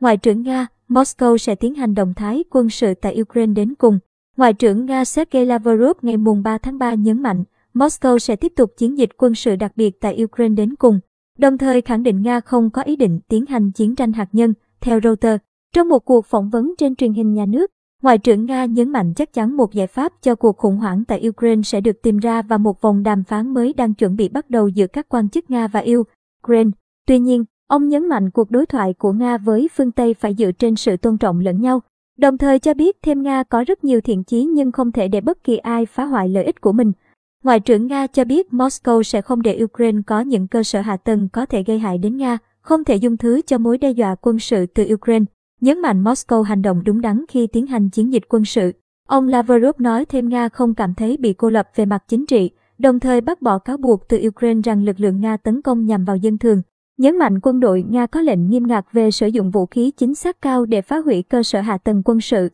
Ngoại trưởng Nga, Moscow sẽ tiến hành động thái quân sự tại Ukraine đến cùng. Ngoại trưởng Nga Sergei Lavrov ngày 3 tháng 3 nhấn mạnh, Moscow sẽ tiếp tục chiến dịch quân sự đặc biệt tại Ukraine đến cùng, đồng thời khẳng định Nga không có ý định tiến hành chiến tranh hạt nhân, theo Reuters. Trong một cuộc phỏng vấn trên truyền hình nhà nước, Ngoại trưởng Nga nhấn mạnh chắc chắn một giải pháp cho cuộc khủng hoảng tại Ukraine sẽ được tìm ra và một vòng đàm phán mới đang chuẩn bị bắt đầu giữa các quan chức Nga và Ukraine. Tuy nhiên, ông nhấn mạnh cuộc đối thoại của Nga với phương Tây phải dựa trên sự tôn trọng lẫn nhau. Đồng thời cho biết thêm Nga có rất nhiều thiện chí nhưng không thể để bất kỳ ai phá hoại lợi ích của mình. Ngoại trưởng Nga cho biết Moscow sẽ không để Ukraine có những cơ sở hạ tầng có thể gây hại đến Nga, không thể dung thứ cho mối đe dọa quân sự từ Ukraine nhấn mạnh Moscow hành động đúng đắn khi tiến hành chiến dịch quân sự. Ông Lavrov nói thêm Nga không cảm thấy bị cô lập về mặt chính trị, đồng thời bác bỏ cáo buộc từ Ukraine rằng lực lượng Nga tấn công nhằm vào dân thường. Nhấn mạnh quân đội Nga có lệnh nghiêm ngặt về sử dụng vũ khí chính xác cao để phá hủy cơ sở hạ tầng quân sự.